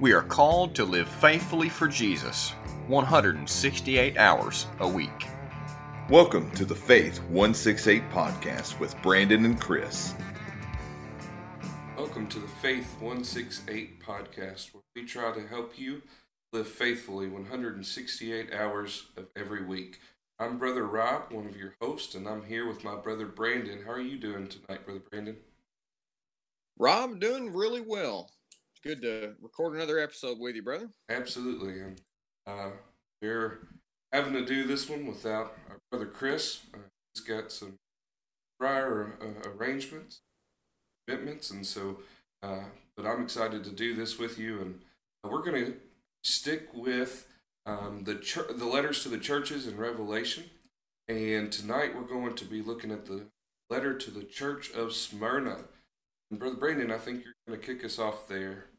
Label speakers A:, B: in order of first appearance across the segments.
A: We are called to live faithfully for Jesus 168 hours a week.
B: Welcome to the Faith 168 podcast with Brandon and Chris.
C: Welcome to the Faith 168 podcast, where we try to help you live faithfully 168 hours of every week. I'm Brother Rob, one of your hosts, and I'm here with my brother Brandon. How are you doing tonight, Brother Brandon?
D: Rob, doing really well. Good to record another episode with you, brother.
C: Absolutely. And uh, we're having to do this one without our brother Chris. Uh, he's got some prior uh, arrangements, commitments, and so, uh, but I'm excited to do this with you. And we're going to stick with um, the chur- the letters to the churches in Revelation. And tonight we're going to be looking at the letter to the church of Smyrna. And Brother Brandon, I think you're going to kick us off there.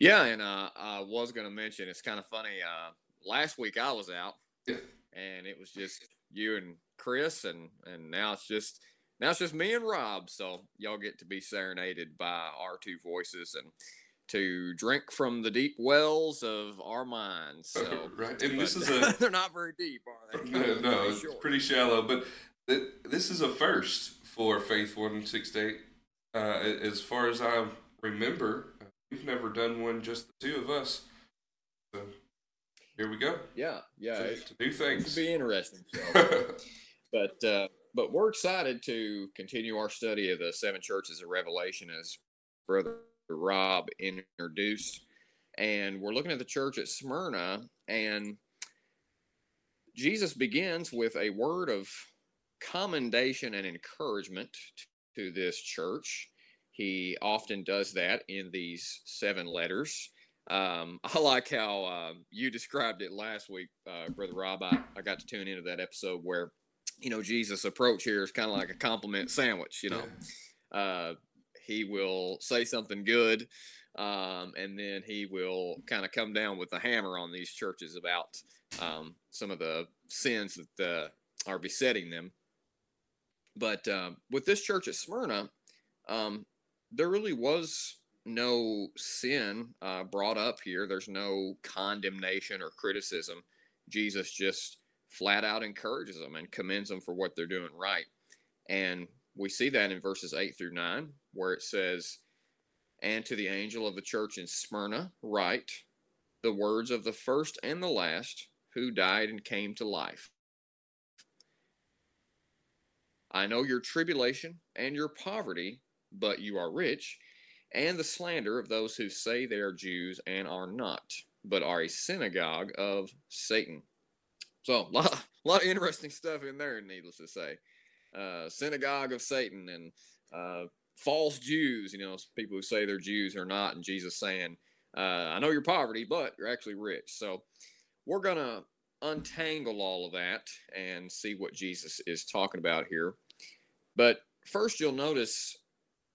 D: Yeah, and uh, I was going to mention it's kind of funny. Uh, last week I was out, and it was just you and Chris, and and now it's just now it's just me and Rob. So y'all get to be serenaded by our two voices and to drink from the deep wells of our minds. So
C: right. And this is a
D: they're not very deep, are they?
C: no, no, it's
D: short.
C: pretty shallow. But th- this is a first for Faith One Six Eight. Uh, as far as I remember, we've never done one just the two of us. So here we go.
D: Yeah, yeah.
C: to,
D: It,
C: to do things.
D: be interesting. But uh, but we're excited to continue our study of the seven churches of Revelation as Brother Rob introduced, and we're looking at the church at Smyrna, and Jesus begins with a word of commendation and encouragement to this church. He often does that in these seven letters. Um, I like how uh, you described it last week, uh, Brother Rob. I, I got to tune into that episode where, you know, Jesus' approach here is kind of like a compliment sandwich. You know, uh, he will say something good, um, and then he will kind of come down with a hammer on these churches about um, some of the sins that uh, are besetting them. But um, with this church at Smyrna, um, there really was no sin uh, brought up here. There's no condemnation or criticism. Jesus just flat out encourages them and commends them for what they're doing right. And we see that in verses 8 through 9, where it says, And to the angel of the church in Smyrna, write the words of the first and the last who died and came to life. I know your tribulation and your poverty, but you are rich, and the slander of those who say they are Jews and are not, but are a synagogue of Satan. So, a lot, a lot of interesting stuff in there, needless to say. Uh, synagogue of Satan and uh, false Jews, you know, people who say they're Jews or not, and Jesus saying, uh, I know your poverty, but you're actually rich. So, we're going to untangle all of that and see what Jesus is talking about here. But first, you'll notice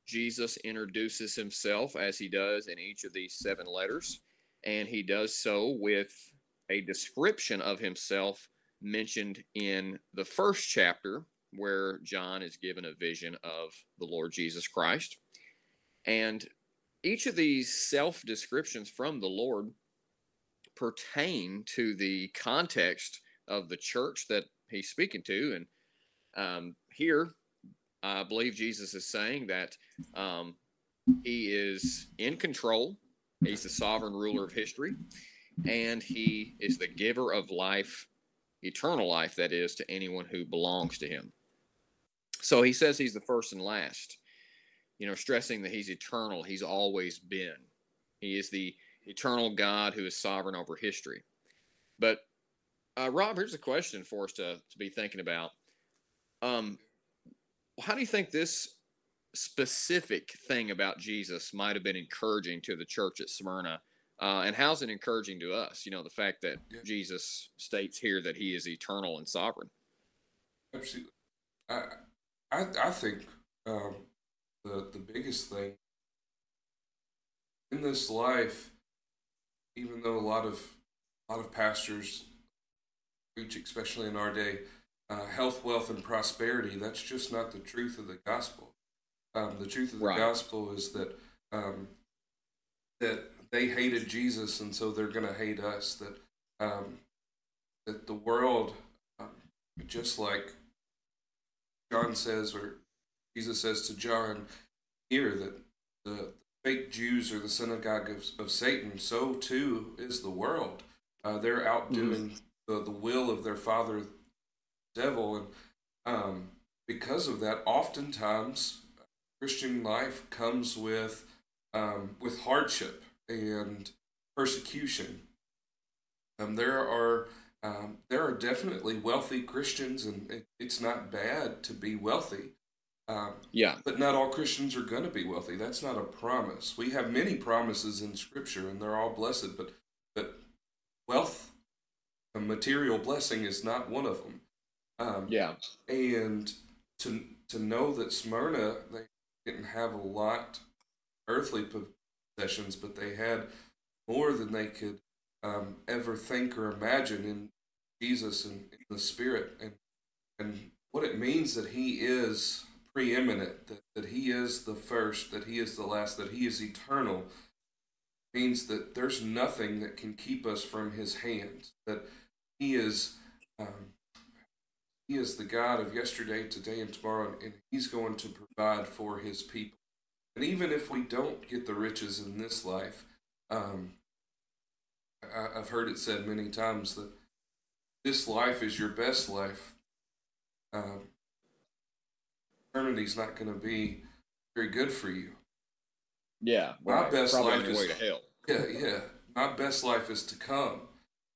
D: Jesus introduces himself as he does in each of these seven letters, and he does so with a description of himself mentioned in the first chapter, where John is given a vision of the Lord Jesus Christ. And each of these self descriptions from the Lord pertain to the context of the church that he's speaking to. And um, here, I believe Jesus is saying that um, he is in control, he's the sovereign ruler of history, and he is the giver of life, eternal life, that is, to anyone who belongs to him. So he says he's the first and last, you know, stressing that he's eternal, he's always been. He is the eternal God who is sovereign over history. But uh, Rob, here's a question for us to, to be thinking about. Um, how do you think this specific thing about Jesus might have been encouraging to the church at Smyrna? Uh, and how's it encouraging to us? You know, the fact that
C: Yeah.
D: Jesus states here that he is eternal and sovereign.
C: Absolutely. I I I think um, the the biggest thing in this life, even though a lot of a lot of pastors preach, especially in our day, uh, health, wealth, and prosperity. That's just not the truth of the gospel. Um, the truth of the
D: Right.
C: gospel is that um, that they hated Jesus, and so they're going to hate us. That um, that the world, um, just like John says, or Jesus says to John here, that the fake Jews are the synagogue of, of Satan. So too is the world. Uh, they're outdoing mm. the, the will of their father, devil, and um, because of that, oftentimes Christian life comes with um, with hardship and persecution. Um, there are um, there are definitely wealthy Christians, and it, it's not bad to be wealthy. Um,
D: yeah.
C: But not all Christians are going to be wealthy. That's not a promise. We have many promises in Scripture, and they're all blessed. But but wealth, a material blessing, is not one of them.
D: Um, yeah.
C: And to to know that Smyrna they didn't have a lot earthly possessions, but they had more than they could um, ever think or imagine in Jesus and in the Spirit, and and what it means that He is preeminent, that, that He is the first, that He is the last, that He is eternal, means that there's nothing that can keep us from His hand. That He is um, He is the God of yesterday, today, and tomorrow, and He's going to provide for His people. And even if we don't get the riches in this life, um, I, I've heard it said many times that this life is your best life. Um, eternity's not going to be very good for you.
D: Yeah,
C: my right. best Probably life is way to hell. Yeah, yeah. My best life is to come,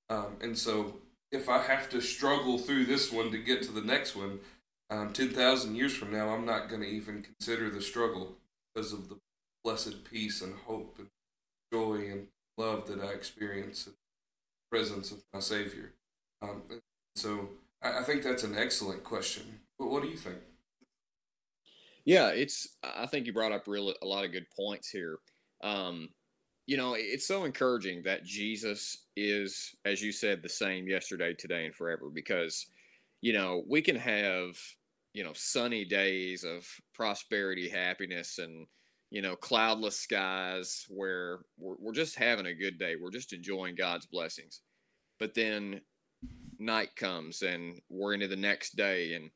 C: um, and so if I have to struggle through this one to get to the next one, um, ten thousand years from now, I'm not going to even consider the struggle because of the blessed peace and hope and joy and love that I experience in the presence of my Savior. Um, so I, I think that's an excellent question. But what do you think?
D: Yeah, it's. I think you brought up really a lot of good points here. Um, you know, it's so encouraging that Jesus is, as you said, the same yesterday, today, and forever. Because, you know, we can have, you know, sunny days of prosperity, happiness, and you know, cloudless skies where we're, we're just having a good day. We're just enjoying God's blessings. But then night comes and we're into the next day and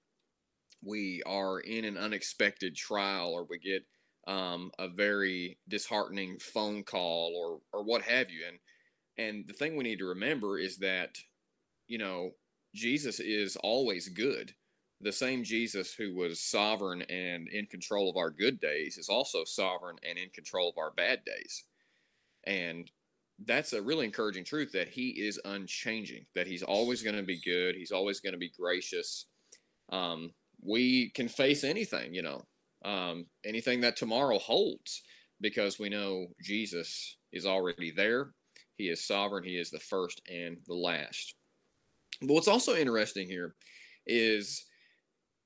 D: we are in an unexpected trial or we get um, a very disheartening phone call or or what have you. And and the thing we need to remember is that you know Jesus is always good. The same Jesus who was sovereign and in control of our good days is also sovereign and in control of our bad days. And that's a really encouraging truth that he is unchanging that he's always going to be good he's always going to be gracious. Um, we can face anything, you know, um, anything that tomorrow holds, because we know Jesus is already there. He is sovereign. He is the first and the last. But what's also interesting here is,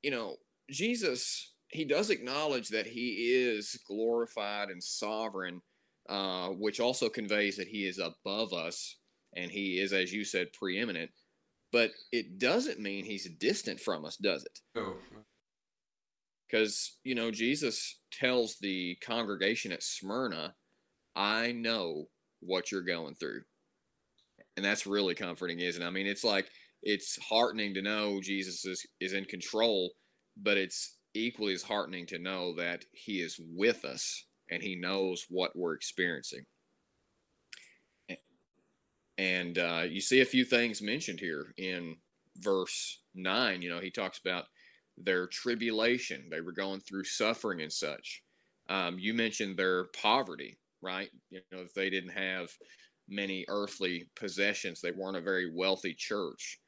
D: you know, Jesus, he does acknowledge that he is glorified and sovereign, uh, which also conveys that he is above us and he is, as you said, preeminent but it doesn't mean he's distant from us, does it?
C: No.
D: Because, you know, Jesus tells the congregation at Smyrna, I know what you're going through. And that's really comforting, isn't it? I mean, it's like, it's heartening to know Jesus is, is in control, but it's equally as heartening to know that he is with us and he knows what we're experiencing. And uh, you see a few things mentioned here in verse 9. You know, he talks about their tribulation, they were going through suffering and such. Um, you mentioned their poverty, right? You know, if they didn't have many earthly possessions, they weren't a very wealthy church.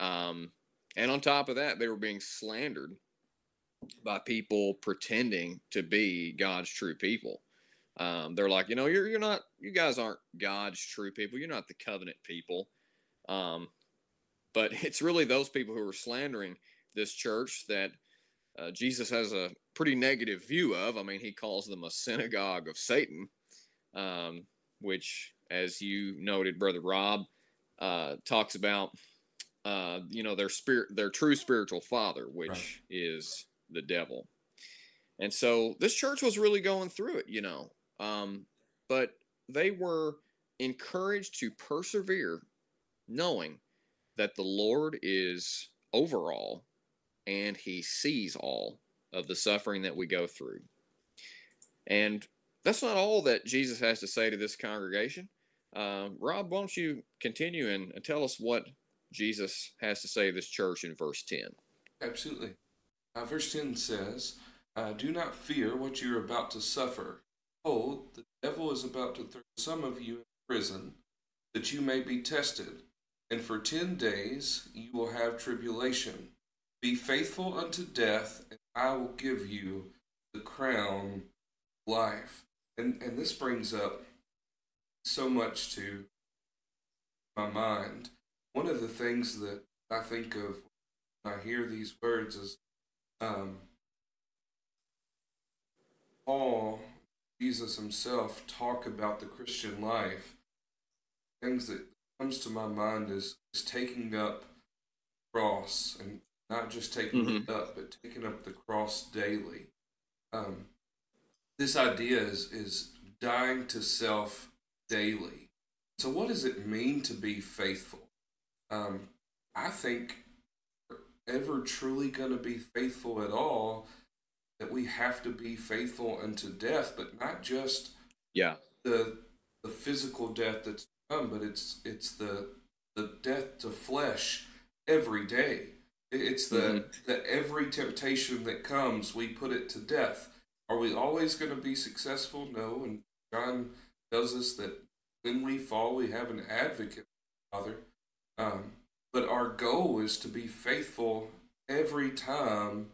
D: Um, and on top of that, they were being slandered by people pretending to be God's true people. Um, they're like, you know, you're you're not, you guys aren't God's true people. You're not the covenant people. Um, but it's really those people who are slandering this church that uh, Jesus has a pretty negative view of. I mean, he calls them a synagogue of Satan, um, which, as you noted, brother Rob, uh, talks about, uh, you know, their spirit, their true spiritual father, which right. is the devil. And so this church was really going through it, you know. Um, but they were encouraged to persevere, knowing that the Lord is over all and he sees all of the suffering that we go through. And that's not all that Jesus has to say to this congregation. Uh, Rob, why don't you continue and, tell us what Jesus has to say to this church in verse 10?
C: Absolutely. Uh, verse 10 says, uh, Do not fear what you are about to suffer. Behold, the devil is about to throw some of you in prison, that you may be tested. And for ten days you will have tribulation. Be faithful unto death, and I will give you the crown of life. And, and this brings up so much to my mind. One of the things that I think of when I hear these words is um, Paul, Jesus himself, talk about the Christian life. Things that comes to my mind is, is taking up cross and not just taking
D: Mhm.
C: it up, but taking up the cross daily. Um, this idea is is dying to self daily. So, what does it mean to be faithful? Um, I think we're ever truly going to be faithful at all, that we have to be faithful unto death, but not just
D: Yeah.
C: the the physical death that's come, but it's it's the the death to flesh every day. It- It's the the every temptation that comes, we put it to death. Are we always going to be successful? No. And John tells us that when we fall, we have an advocate, Father. Um, but our goal is to be faithful every time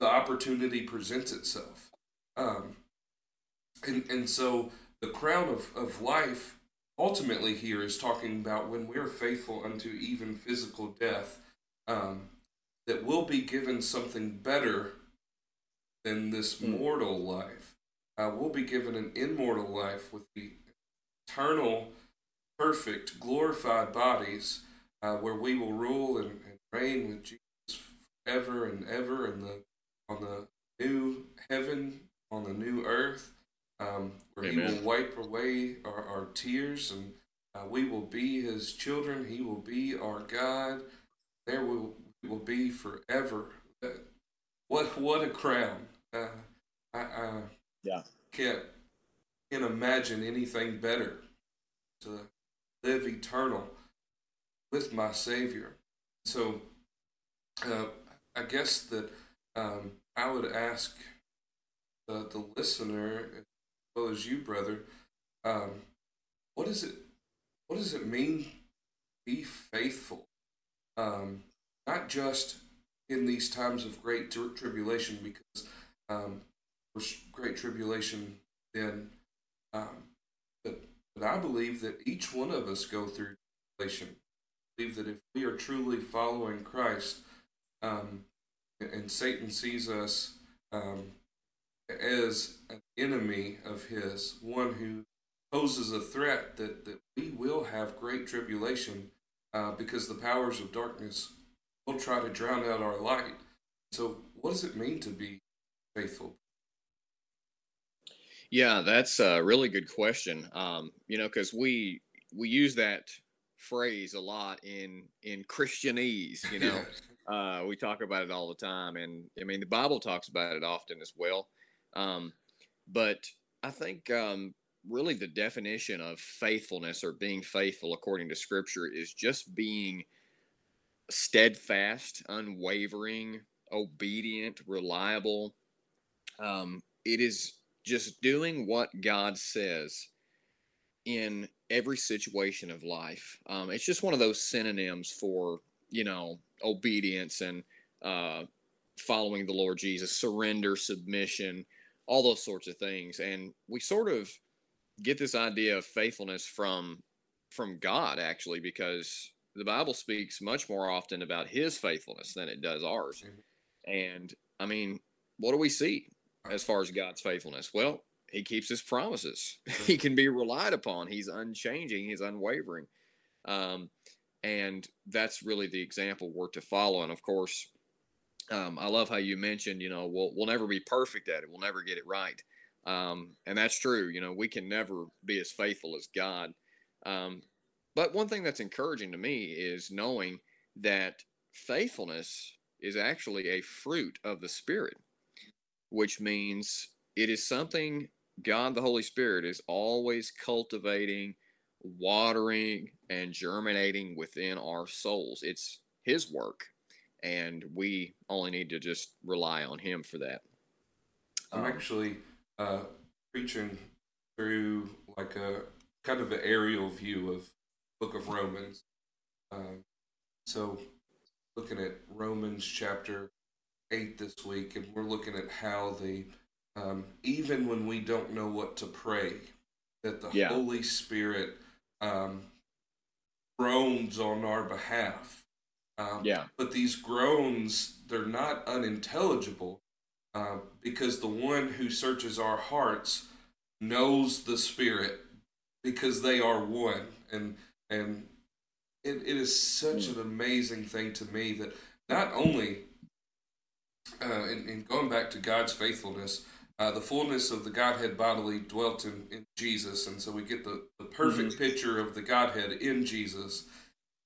C: the opportunity presents itself. Um, and and so the crown of, of life ultimately here is talking about when we're faithful unto even physical death, um, that we'll be given something better than this
D: Hmm.
C: mortal life. Uh, we'll be given an immortal life with the eternal, perfect, glorified bodies uh, where we will rule and, and reign with Jesus forever and ever in the on the new heaven, on the new earth, um, where He will wipe away our, our tears and uh, we will be His children. He will be our God. There will will be forever. Uh, what what a crown! Uh, I, I
D: Yeah.
C: can't can't imagine anything better to live eternal with my Savior. So, uh, I guess that um, I would ask the, the listener, as well as you, brother, um, what is it? What does it mean? Be faithful, um, not just in these times of great tri- tribulation, because um, great tribulation then, um, but but I believe that each one of us go through tribulation. I believe that if we are truly following Christ, um, and, and Satan sees us um, as an enemy of his, one who poses a threat that, that we will have great tribulation uh, because the powers of darkness will try to drown out our light. So, what does it mean to be faithful?
D: Yeah, that's a really good question. Um, you know, because we we use that phrase a lot in in Christianese. You know, uh, we talk about it all the time, and I mean the Bible talks about it often as well. Um, but I think um, really the definition of faithfulness or being faithful according to Scripture is just being steadfast, unwavering, obedient, reliable. Um, it is just doing what God says in every situation of life. Um, it's just one of those synonyms for, you know, obedience and uh, following the Lord Jesus, surrender, submission, all those sorts of things. And we sort of get this idea of faithfulness from from God actually because the Bible speaks much more often about his faithfulness than it does ours. And I mean, what do we see as far as God's faithfulness? Well, he keeps his promises. he can be relied upon. He's unchanging, he's unwavering. Um, and that's really the example we're to follow. And of course, um, I love how you mentioned, you know, we'll, we'll never be perfect at it. We'll never get it right. Um, and that's true. You know, we can never be as faithful as God. Um, but one thing that's encouraging to me is knowing that faithfulness is actually a fruit of the Spirit, which means it is something God the Holy Spirit is always cultivating, watering, and germinating within our souls. It's His work, and we only need to just rely on Him for that.
C: I'm
D: Um,
C: actually uh, preaching through like a kind of an aerial view of Book of Romans. Um, so, looking at Romans chapter eight this week, and we're looking at how the um, even when we don't know what to pray, that the
D: Yeah.
C: Holy Spirit um, groans on our behalf. Um,
D: yeah,
C: but these groans they're not unintelligible uh, because the one who searches our hearts knows the spirit because they are one. And and it, it is such an amazing thing to me that not only uh, in, in going back to god's faithfulness uh, the fullness of the godhead bodily dwelt in, in jesus. And so we get the, the perfect picture of the godhead in jesus.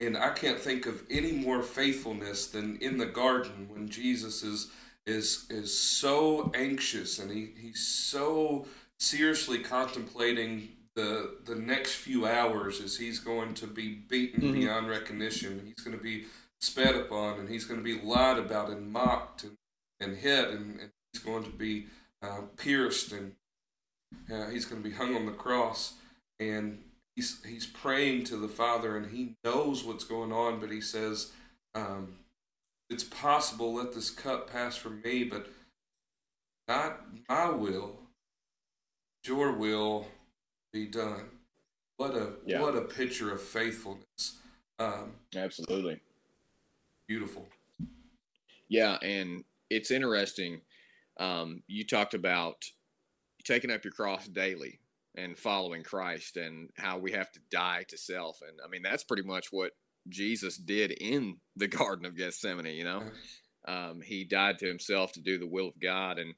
C: And I can't think of any more faithfulness than in the garden when Jesus is is is so anxious and he, he's so seriously contemplating the the next few hours as he's going to be beaten
D: Mhm.
C: beyond recognition. He's going to be spat upon and he's going to be lied about and mocked and, and hit and, and he's going to be uh, pierced and uh, he's going to be hung on the cross and he's he's praying to the Father, and he knows what's going on, but he says, um, "It's possible. Let this cup pass from me, but not my will. Your will be done." What a
D: Yeah.
C: what a picture of faithfulness. Um,
D: absolutely.
C: beautiful.
D: Yeah, and it's interesting. Um, you talked about taking up your cross daily and following Christ and how we have to die to self. And I mean, that's pretty much what Jesus did in the Garden of Gethsemane, you know? Um, he died to himself to do the will of God. And,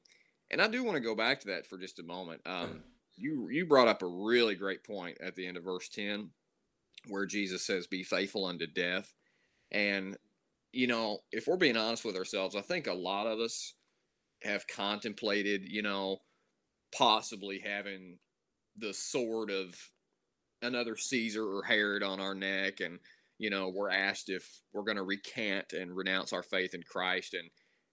D: and I do want to go back to that for just a moment. Um, you, you brought up a really great point at the end of verse 10 where Jesus says, Be faithful unto death. And you know, if we're being honest with ourselves, I think a lot of us have contemplated, you know, possibly having the sword of another Caesar or Herod on our neck. And, you know, we're asked if we're going to recant and renounce our faith in Christ. And,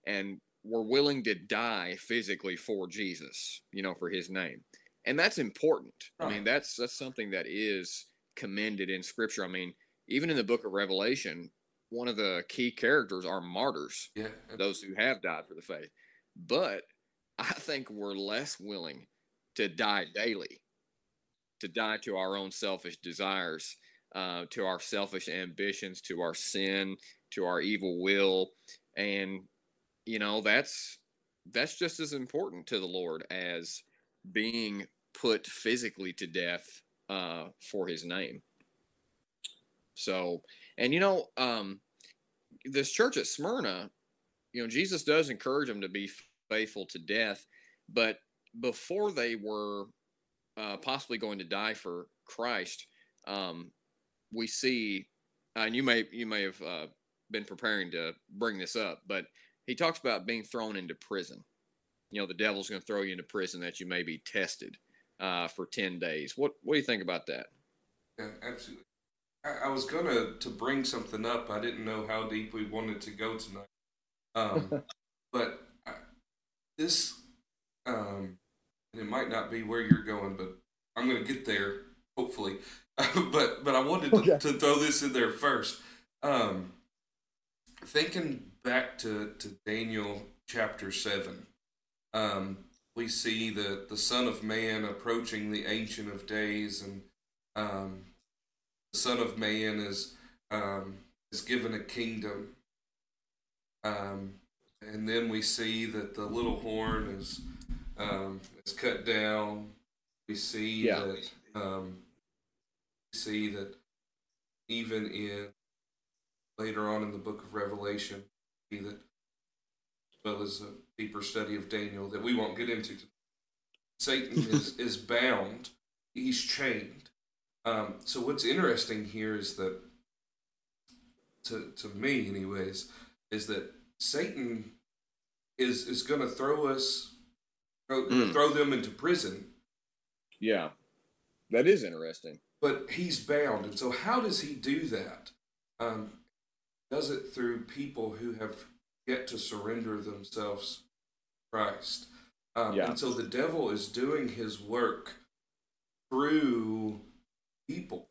D: and we're willing to die physically for Jesus, you know, for his name. And that's important. I mean, that's, that's something that is commended in scripture. I mean, even in the book of Revelation, one of the key characters are martyrs,
C: Yeah,
D: those who have died for the faith. But I think we're less willing to die daily, to die to our own selfish desires, uh, to our selfish ambitions, to our sin, to our evil will, and you know that's that's just as important to the Lord as being put physically to death uh, for His name. So, and you know, um, this church at Smyrna, you know, Jesus does encourage them to be faithful to death, but before they were uh, possibly going to die for Christ, um, we see, and you may you may have uh, been preparing to bring this up, but he talks about being thrown into prison. You know, the devil's going to throw you into prison that you may be tested uh, for ten days. What what do you think about that?
C: Yeah, absolutely. I, I was gonna to bring something up. I didn't know how deep we wanted to go tonight. Um, but I, this, um, and it might not be where you're going, but I'm gonna get there hopefully. but but I wanted to,
E: Okay.
C: to throw this in there first. Um, thinking back to to Daniel chapter seven, um, we see the the Son of Man approaching the Ancient of Days and um, the Son of Man is um, is given a kingdom, um, and then we see that the little horn is um, is cut down. We see
D: Yeah.
C: that um, see that even in later on in the Book of Revelation, that as well as a deeper study of Daniel that we won't get into. Satan is is bound. He's chained. Um, so what's interesting here is that, to to me, anyways, is that Satan is is going to throw us, throw,
D: Mm.
C: throw them into prison,
D: Yeah. That is interesting.
C: But he's bound. And so, how does he do that? Um, does it through people who have yet to surrender themselves to Christ. Um,
D: Yeah.
C: And so the devil is doing his work through people.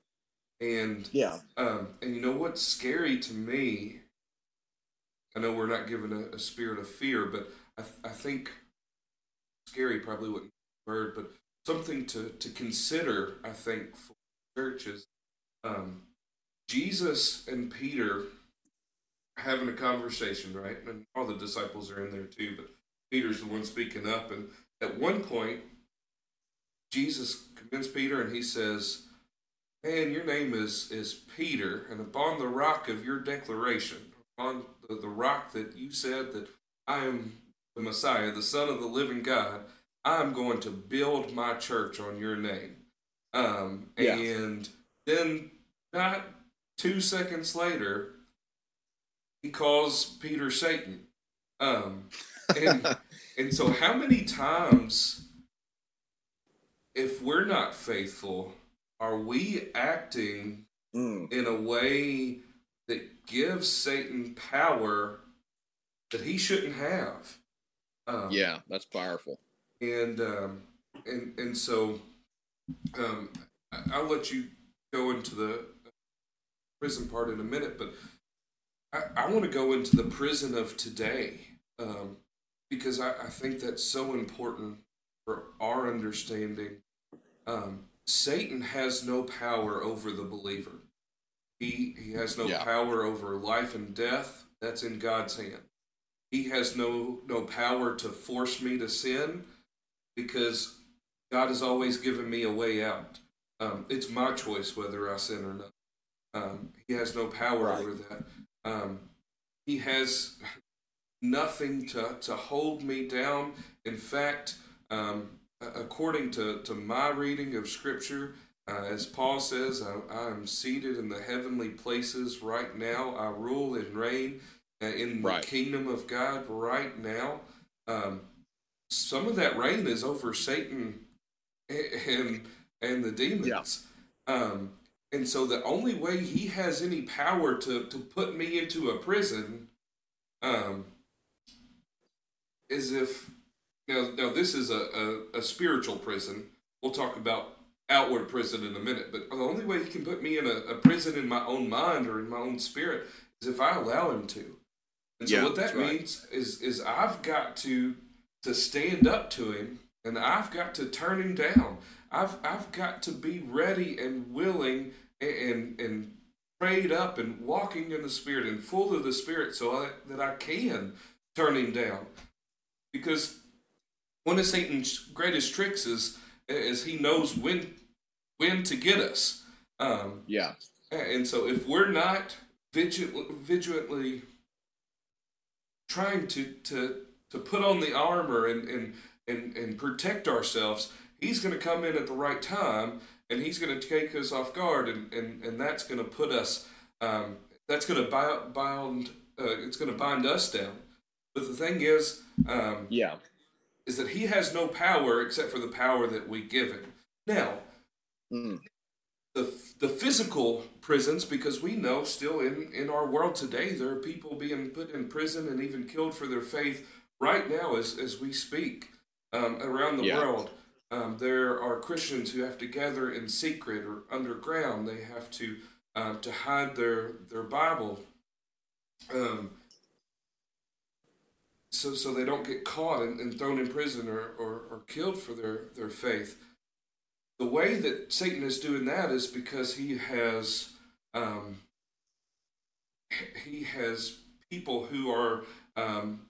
C: And
D: Yeah.
C: um, and you know what's scary to me? I know we're not given a, a spirit of fear, but I, th- I think scary probably wouldn't be word, but something to, to consider, I think, for churches. Um, Jesus and Peter having a conversation, right? And all the disciples are in there too, but Peter's the one speaking up. And at one point, Jesus convinced Peter and he says, Man, your name is, is Peter, and upon the rock of your declaration, upon the, the rock that you said that I am the Messiah, the Son of the living God, I'm going to build my church on your name. Um,
D: Yeah.
C: And then, not two seconds later, he calls Peter Satan. Um, and, and so, how many times, if we're not faithful, are we acting
D: Mm.
C: in a way that gives Satan power that he shouldn't have? Um,
D: Yeah, that's powerful.
C: and um, and and so um, I'll let you go into the prison part in a minute, but I, I want to go into the prison of today um, because I, I think that's so important for our understanding. Um, Satan has no power over the believer. He he has no
D: Yeah.
C: power over life and death. That's in God's hand. He has no no power to force me to sin because God has always given me a way out. Um, it's my choice whether I sin or not. Um, he has no power
D: Right.
C: over that. Um, he has nothing to, to hold me down. In fact, um, according to, to my reading of Scripture, uh, as Paul says, I, I am seated in the heavenly places right now. I rule and reign uh, in the
D: Right.
C: kingdom of God right now. Um, some of that reign is over Satan and and the demons. Um, and so the only way he has any power to, to put me into a prison um, is if now now this is a, a, a spiritual prison. We'll talk about outward prison in a minute, but the only way he can put me in a, a prison in my own mind or in my own spirit is if I allow him to. And so
D: Yeah,
C: what that
D: that's right.
C: means is is I've got to to stand up to him and I've got to turn him down. I've I've got to be ready and willing and and, and prayed up and walking in the spirit and full of the spirit so I, that I can turn him down. Because one of Satan's greatest tricks is is he knows when when to get us. Um,
D: Yeah.
C: and so if we're not vigilant, vigilantly trying to, to, to put on the armor and, and, and, and protect ourselves, he's going to come in at the right time and he's going to take us off guard and, and, and that's going to put us, um, that's going to bind, bind uh, it's going to bind us down. But the thing is, um,
D: Yeah.
C: is that he has no power except for the power that we give him. Now,
D: Mm.
C: the the physical prisons because we know still in in our world today there are people being put in prison and even killed for their faith right now as as we speak um, around the
D: Yeah.
C: world um, there are christians who have to gather in secret or underground. They have to um, to hide their their bible. Um, so so they don't get caught and, and thrown in prison or, or, or killed for their, their faith. The way that Satan is doing that is because he has um, he has people who are um,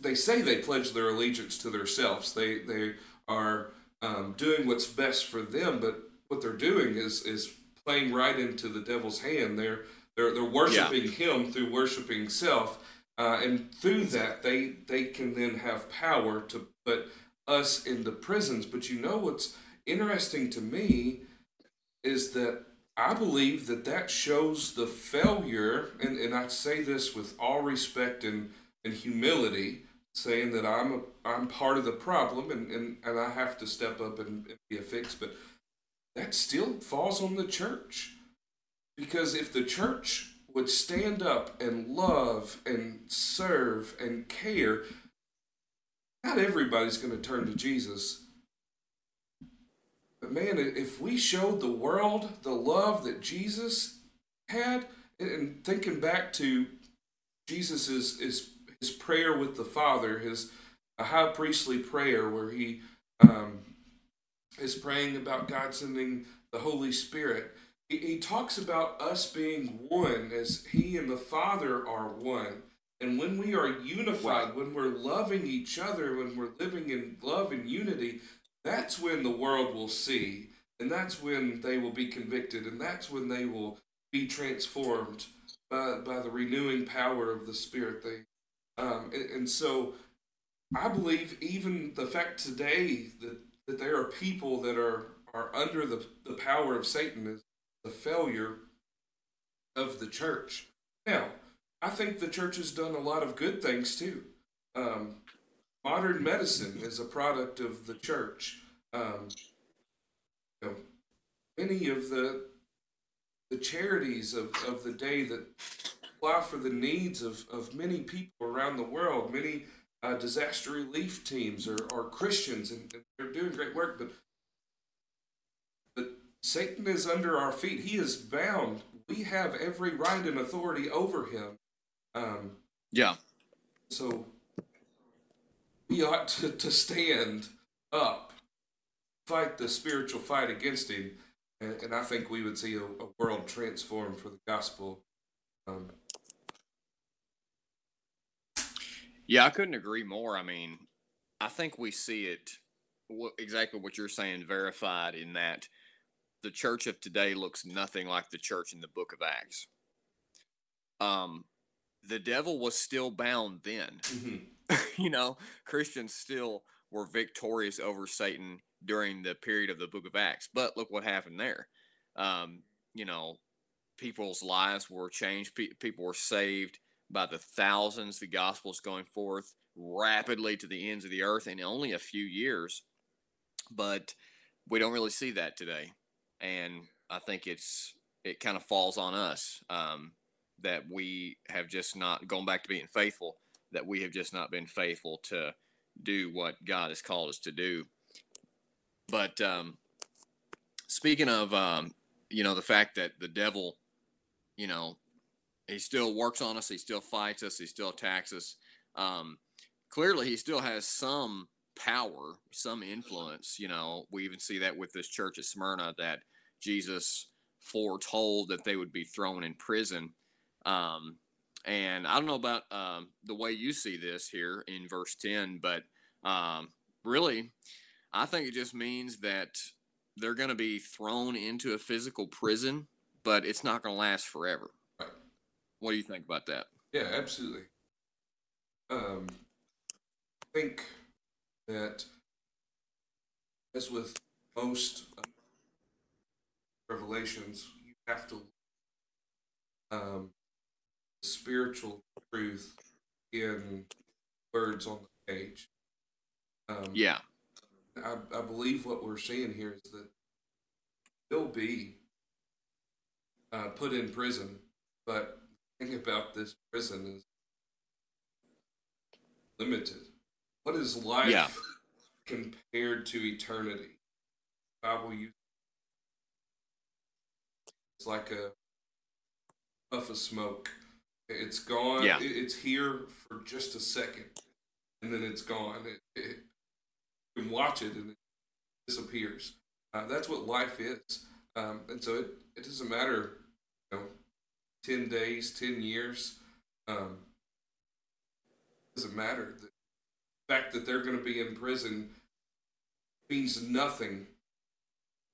C: they say they pledge their allegiance to themselves. They they are um, doing what's best for them, but what they're doing is is playing right into the devil's hand. They're they're they're worshiping him through worshiping self, uh, and through that they they can then have power to put us in the prisons. But you know what's interesting to me is that I believe that that shows the failure, and, and I say this with all respect and, and humility, saying that I'm a, I'm part of the problem and, and, and I have to step up and, and be a fix, but that still falls on the church. Because if the church would stand up and love and serve and care, not everybody's going to turn to Jesus. But man, if we showed the world the love that Jesus had, and thinking back to Jesus' his, his prayer with the Father, his high priestly prayer where he um, is praying about God sending the Holy Spirit. He, he talks about us being one as he and the Father are one. And when we are unified, when we're loving each other, when we're living in love and unity, that's when the world will see. And that's when they will be convicted. And that's when they will be transformed by, by the renewing power of the Spirit. They, um, and, and so I believe even the fact today that, that there are people that are, are under the, the power of Satan is the failure of the church. Now, I think the church has done a lot of good things too. Um, modern medicine is a product of the church. Um, you know, many of the the charities of, of the day that apply for the needs of, of many people around the world, many uh, disaster relief teams are, are Christians and, and they're doing great work, but but Satan is under our feet. He is bound. We have every right and authority over him. Um,
D: yeah.
C: So we ought to, to stand up, fight the spiritual fight against him, and, and I think we would see a, a world transformed for the gospel. Um,
D: yeah, I couldn't agree more. I mean, I think we see it exactly what you're saying verified in that the church of today looks nothing like the church in the book of Acts. Um, the devil was still bound then. Mm-hmm. you know, Christians still were victorious over Satan during the period of the book of Acts. But look what happened there. Um, you know, people's lives were changed, Pe- people were saved by the thousands. The gospel's going forth rapidly to the ends of the earth in only a few years. But we don't really see that today. And I think it's it kind of falls on us. Um, that we have just not gone back to being faithful, that we have just not been faithful to do what God has called us to do. But um, speaking of, um, you know, the fact that the devil, you know, he still works on us, he still fights us, he still attacks us. Um, clearly, he still has some power, some influence. You know, we even see that with this church at Smyrna that Jesus foretold that they would be thrown in prison. Um, and I don't know about um, the way you see this here in verse 10, but um, really, I think it just means that they're going to be thrown into a physical prison, but it's not going to last forever. What do you think about that?
C: Yeah, absolutely. Um, I think that, as with most revelations, you have to um, spiritual truth in words on the page.
D: Um, yeah.
C: I, I believe what we're seeing here is that he'll be uh, put in prison, but thing about this prison is limited. What is life yeah. compared to eternity? Bible use it's like a puff of smoke it's gone. Yeah. It's here for just a second, and then it's gone. It, it, you can watch it and it disappears. Uh, that's what life is. Um, and so it, it doesn't matter, you know, 10 days, 10 years. Um, doesn't matter. The fact that they're going to be in prison means nothing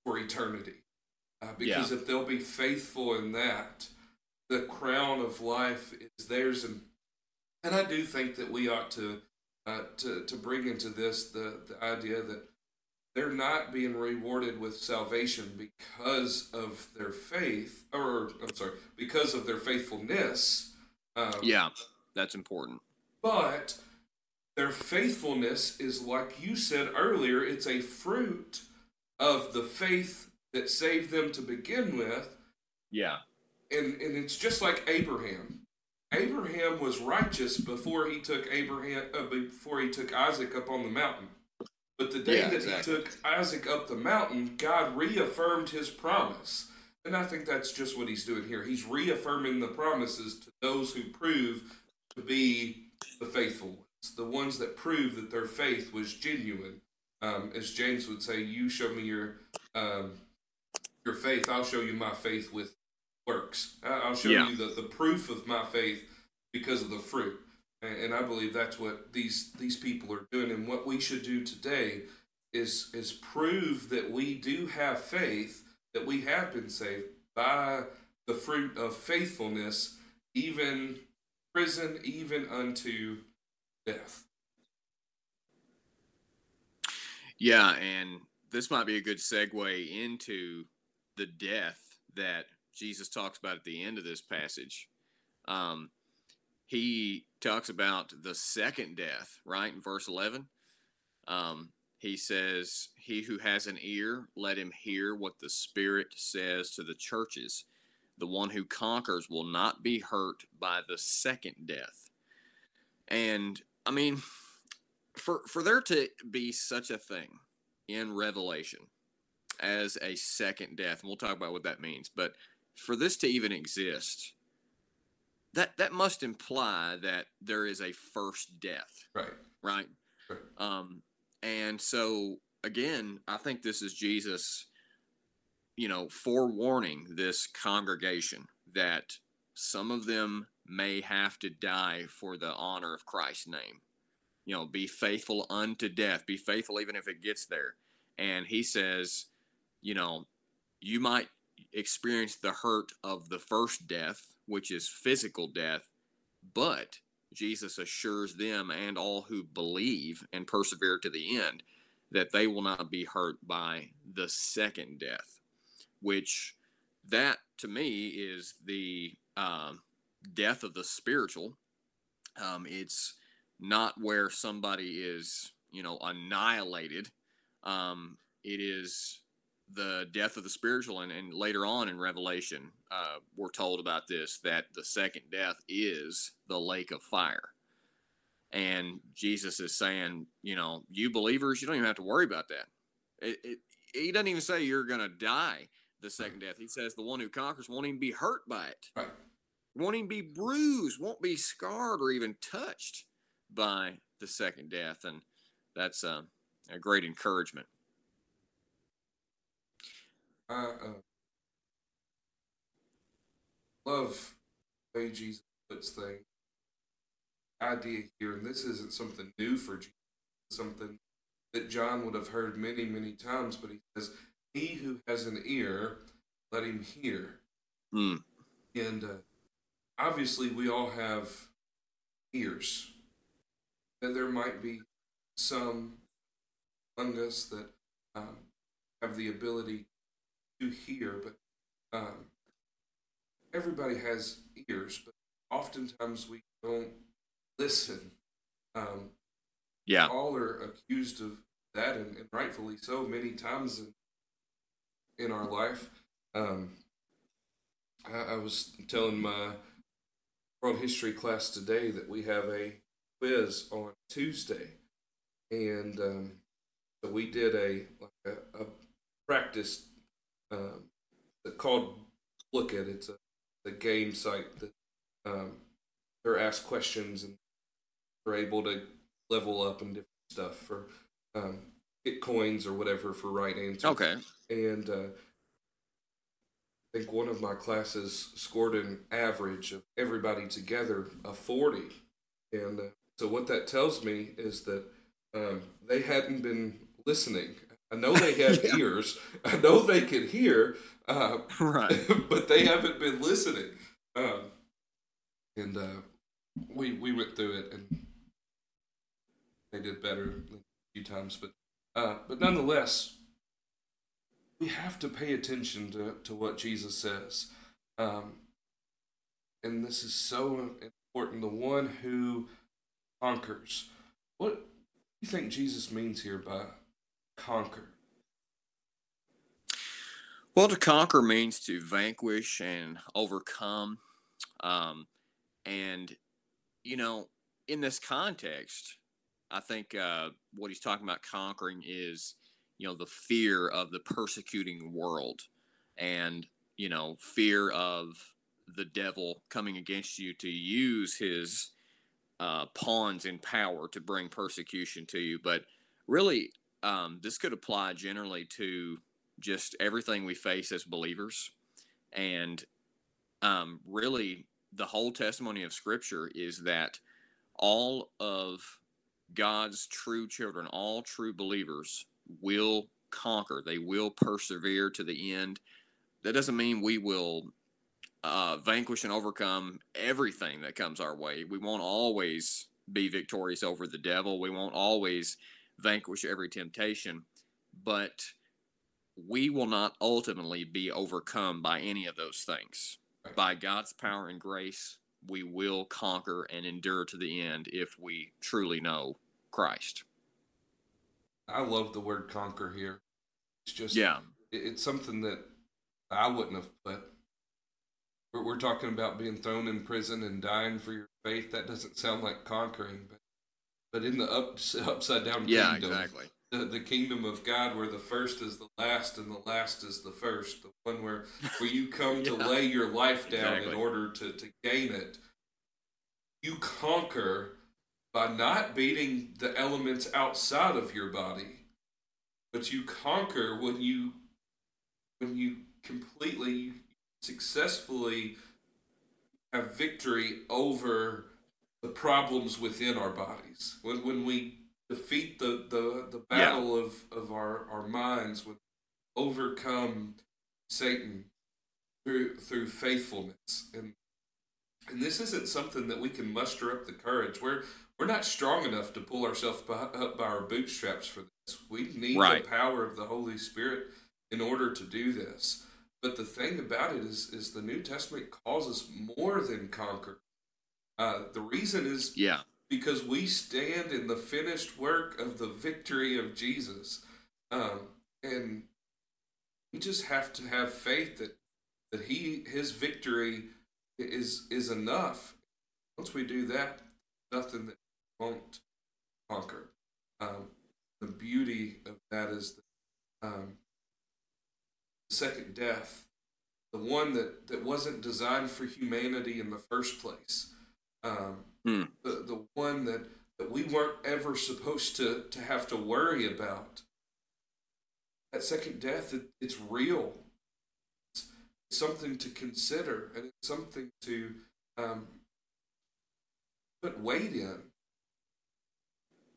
C: for eternity. Uh, because yeah. if they'll be faithful in that, the crown of life is theirs and and I do think that we ought to uh, to to bring into this the the idea that they're not being rewarded with salvation because of their faith, or I'm sorry, because of their faithfulness.
D: Um, yeah, that's important.
C: But their faithfulness is, like you said earlier, it's a fruit of the faith that saved them to begin with.
D: Yeah.
C: And and it's just like Abraham. Abraham was righteous before he took Abraham uh, before he took Isaac up on the mountain. But the day yeah, that exactly. he took Isaac up the mountain, God reaffirmed his promise. And I think that's just what he's doing here. He's reaffirming the promises to those who prove to be the faithful ones, the ones that prove that their faith was genuine. Um, as James would say, "You show me your um, your faith, I'll show you my faith with works. I'll show yeah. you the, the proof of my faith because of the fruit." And I believe that's what these these people are doing. And what we should do today is is prove that we do have faith, that we have been saved by the fruit of faithfulness, even prison, even unto death.
D: Yeah, and this might be a good segue into the death that Jesus talks about at the end of this passage. Um, he talks about the second death, right? In verse 11, um, he says, He who has an ear, let him hear what the Spirit says to the churches. The one who conquers will not be hurt by the second death. And I mean, for, for there to be such a thing in Revelation as a second death, and we'll talk about what that means, but for this to even exist, that that must imply that there is a first death.
C: Right.
D: Right. right. Um, and so again, I think this is Jesus, you know, forewarning this congregation that some of them may have to die for the honor of Christ's name. You know, be faithful unto death. Be faithful even if it gets there. And he says, you know, you might experience the hurt of the first death which is physical death, but Jesus assures them and all who believe and persevere to the end that they will not be hurt by the second death, which that to me is the uh, death of the spiritual. Um, it's not where somebody is, you know, annihilated. Um, it is the death of the spiritual, and, and later on in Revelation, uh, we're told about this that the second death is the lake of fire. And Jesus is saying, you know, you believers, you don't even have to worry about that. It, it, he doesn't even say you're going to die the second death. He says the one who conquers won't even be hurt by it,
C: right.
D: won't even be bruised, won't be scarred or even touched by the second death. And that's uh, a great encouragement.
C: I uh, love the way Jesus puts things. Idea here, and this isn't something new for Jesus, something that John would have heard many, many times, but he says, He who has an ear, let him hear.
D: Mm.
C: And uh, obviously, we all have ears. And there might be some among us that um, have the ability to hear, but um, everybody has ears, but oftentimes we don't listen. Um,
D: yeah,
C: all are accused of that, and, and rightfully so, many times in in our life. Um, I, I was telling my world history class today that we have a quiz on Tuesday, and um, so we did a like a, a practice um, called Blooket. It's a, a game site that um, they're asked questions and they're able to level up and different stuff for um, get coins or whatever for right answer.
D: Okay.
C: And uh, I think one of my classes scored an average of everybody together of 40. And uh, so what that tells me is that um, they hadn't been listening I know they have yeah. ears. I know they can hear. Uh,
D: right.
C: but they haven't been listening. Um, and uh, we we went through it, and they did better a few times, but uh, but nonetheless, we have to pay attention to, to what Jesus says. Um, and this is so important. The one who conquers. What do you think Jesus means here by conquer?
D: Well, to conquer means to vanquish and overcome. Um, and, you know, in this context, I think uh, what he's talking about conquering is, you know, the fear of the persecuting world and, you know, fear of the devil coming against you to use his uh, pawns in power to bring persecution to you. But really, um, this could apply generally to just everything we face as believers. And um, really, the whole testimony of Scripture is that all of God's true children, all true believers, will conquer. They will persevere to the end. That doesn't mean we will uh, vanquish and overcome everything that comes our way. We won't always be victorious over the devil. We won't always vanquish every temptation, but we will not ultimately be overcome by any of those things. By God's power and grace, we will conquer and endure to the end if we truly know Christ.
C: I love the word conquer here. It's just
D: Yeah.
C: it's something that I wouldn't have put. We're, we're talking about being thrown in prison and dying for your faith. That doesn't sound like conquering, but but in the up, upside down
D: Yeah,
C: kingdom,
D: exactly.
C: the, the kingdom of God, where the first is the last and the last is the first, the one where where you come to lay your life down
D: Exactly.
C: in order to to gain it. You conquer by not beating the elements outside of your body, but you conquer when you when you completely successfully have victory over the problems within our bodies. When when we defeat the the, the
D: Yeah.
C: battle of, of our, our minds, when we overcome Satan through through faithfulness. And and this isn't something that we can muster up the courage. We're we're not strong enough to pull ourselves by, up by our bootstraps for this. We need
D: Right.
C: the power of the Holy Spirit in order to do this. But the thing about it is, is the New Testament calls us more than conquer. Uh, the reason is
D: Yeah.
C: because we stand in the finished work of the victory of Jesus, um, and we just have to have faith that that he his victory is is enough. Once we do that, nothing that won't conquer. Um, the beauty of that is that um, the second death, the one that, that wasn't designed for humanity in the first place, um,
D: Hmm.
C: the, the one that, that we weren't ever supposed to, to have to worry about. That second death, it, it's real. It's, it's something to consider, and it's something to um, put weight in.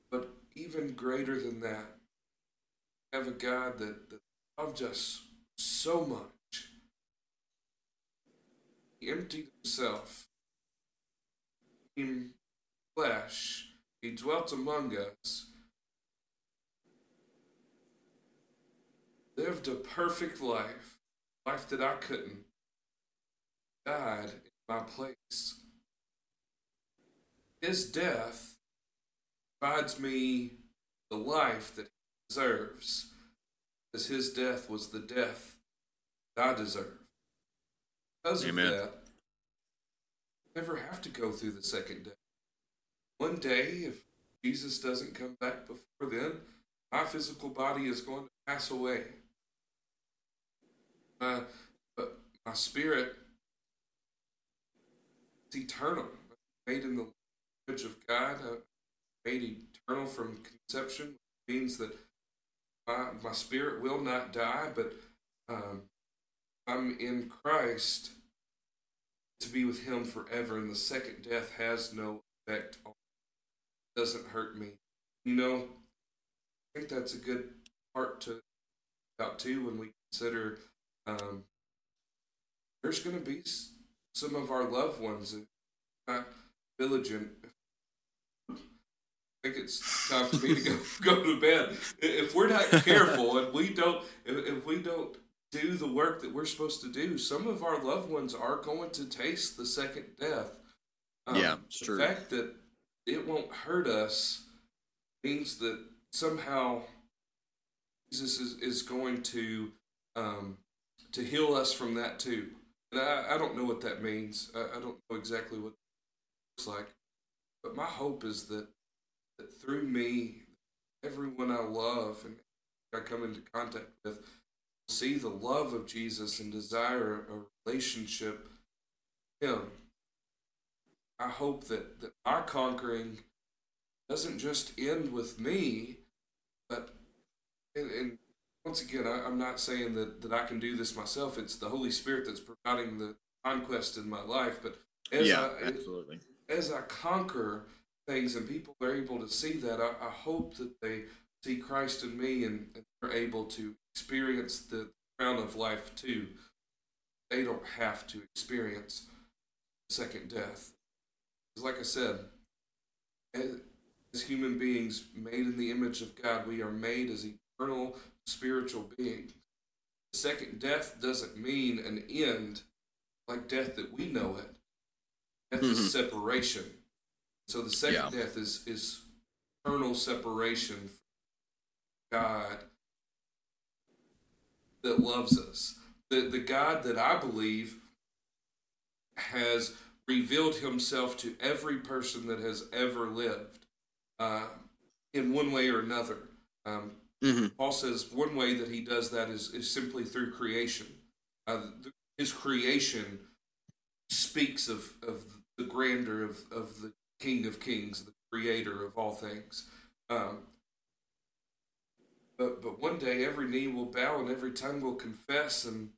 C: But even greater than that, have a God that, that loved us so much. He emptied himself in flesh. He dwelt among us. Lived a perfect life, life that I couldn't. Died in my place. His death provides me the life that he deserves, as his death was the death that I deserve. Because
D: Amen.
C: of that, never have to go through the second death. One day, if Jesus doesn't come back before then, my physical body is going to pass away. Uh, but my spirit is eternal, made in the image of God, uh, made eternal from conception, means that my, my spirit will not die, but um, I'm in Christ to be with Him forever, and the second death has no effect on me, doesn't hurt me. You know, I think that's a good part to about too when we consider um, there's going to be some of our loved ones that are not vigilant, think it's time for me to go go to bed. If we're not careful and we don't, if, if we don't do the work that we're supposed to do, some of our loved ones are going to taste the second death.
D: Um, yeah, it's
C: the
D: true.
C: fact that it won't hurt us means that somehow Jesus is, is going to um, to heal us from that too. And I, I don't know what that means. I, I don't know exactly what looks like. But my hope is that that through me, everyone I love and I come into contact with see the love of Jesus and desire a relationship with Him. I hope that, that my conquering doesn't just end with me, but and, and once again, I, am not saying that, that I can do this myself. It's the Holy Spirit that's providing the conquest in my life. But as
D: yeah,
C: I,
D: absolutely.
C: as I conquer things and people are able to see that, I, I hope that they see Christ in me and, and are able to experience the crown of life too. They don't have to experience second death. Because, like I said, as, human beings made in the image of God, we are made as eternal spiritual beings. The second death doesn't mean an end like death that we know it. Death mm-hmm. is separation. So the second yeah. death is is eternal separation from God that loves us. The the God that I believe has revealed himself to every person that has ever lived uh, in one way or another. Um, mm-hmm. Paul says one way that he does that is, is simply through creation. Uh, his creation speaks of, of the grandeur of, of the King of Kings, the creator of all things. Um, but but one day every knee will bow and every tongue will confess, and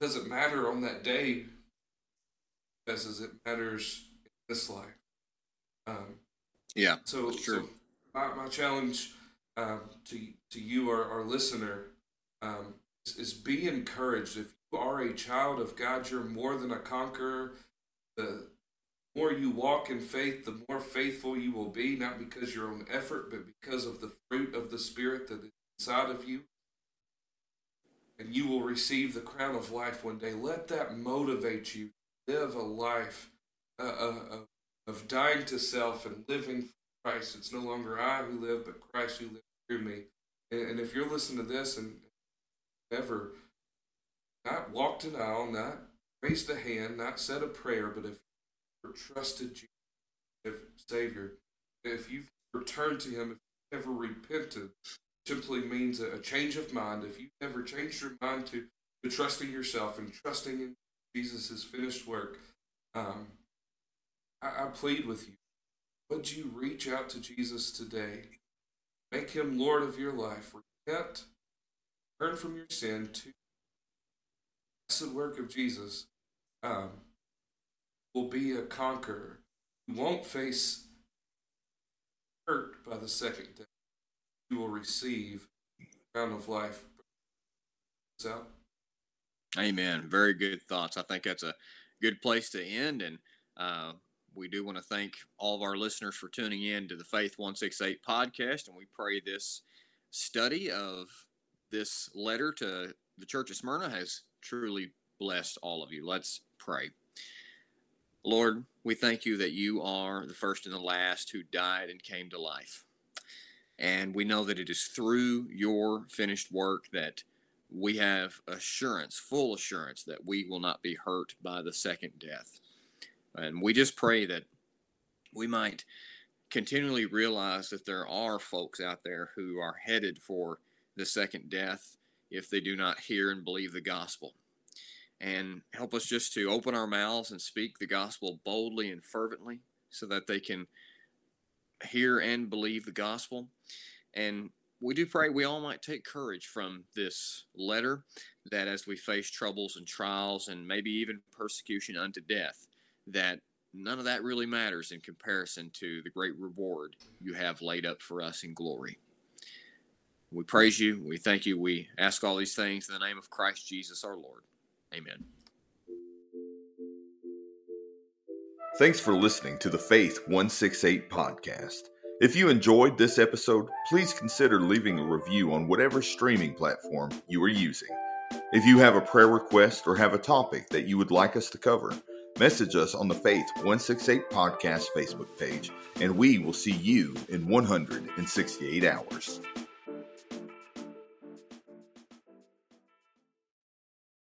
C: it doesn't matter on that day as it matters in this life. Um,
D: yeah,
C: so so my, my challenge um, to to you, our, our listener, um, is, is be encouraged. If you are a child of God, you're more than a conqueror. The more you walk in faith, the more faithful you will be, not because your own effort, but because of the fruit of the Spirit that is inside of you. And you will receive the crown of life one day. Let that motivate you live a life uh, uh, of dying to self and living for Christ. It's no longer I who live, but Christ who lives through me. And, and if you're listening to this and ever not walked an aisle, not raised a hand, not said a prayer, but if trusted Jesus as Savior, if you've returned to Him, if you've ever repented, simply means a, change of mind. If you've ever changed your mind to, to trusting yourself and trusting in Jesus' finished work, um, I, I plead with you. Would you reach out to Jesus today? Make him Lord of your life. Repent, turn from your sin to the blessed work of Jesus. Um, will be a conqueror. You won't face hurt by the second death. You will receive the crown of life. So,
D: Amen. Very good thoughts. I think that's a good place to end. And uh, we do want to thank all of our listeners for tuning in to the Faith 168 podcast. And we pray this study of this letter to the Church of Smyrna has truly blessed all of you. Let's pray. Lord, we thank you that you are the first and the last who died and came to life. And we know that it is through your finished work that we have assurance, full assurance, that we will not be hurt by the second death. And we just pray that we might continually realize that there are folks out there who are headed for the second death if they do not hear and believe the gospel and help us just to open our mouths and speak the gospel boldly and fervently so that they can hear and believe the gospel. And we do pray we all might take courage from this letter that as we face troubles and trials and maybe even persecution unto death, that none of that really matters in comparison to the great reward you have laid up for us in glory. We praise you. We thank you. We ask all these things in the name of Christ Jesus our Lord. Amen.
B: Thanks for listening to the Faith 168 podcast. If you enjoyed this episode, please consider leaving a review on whatever streaming platform you are using. If you have a prayer request or have a topic that you would like us to cover, message us on the Faith 168 podcast Facebook page, and we will see you in 168 hours.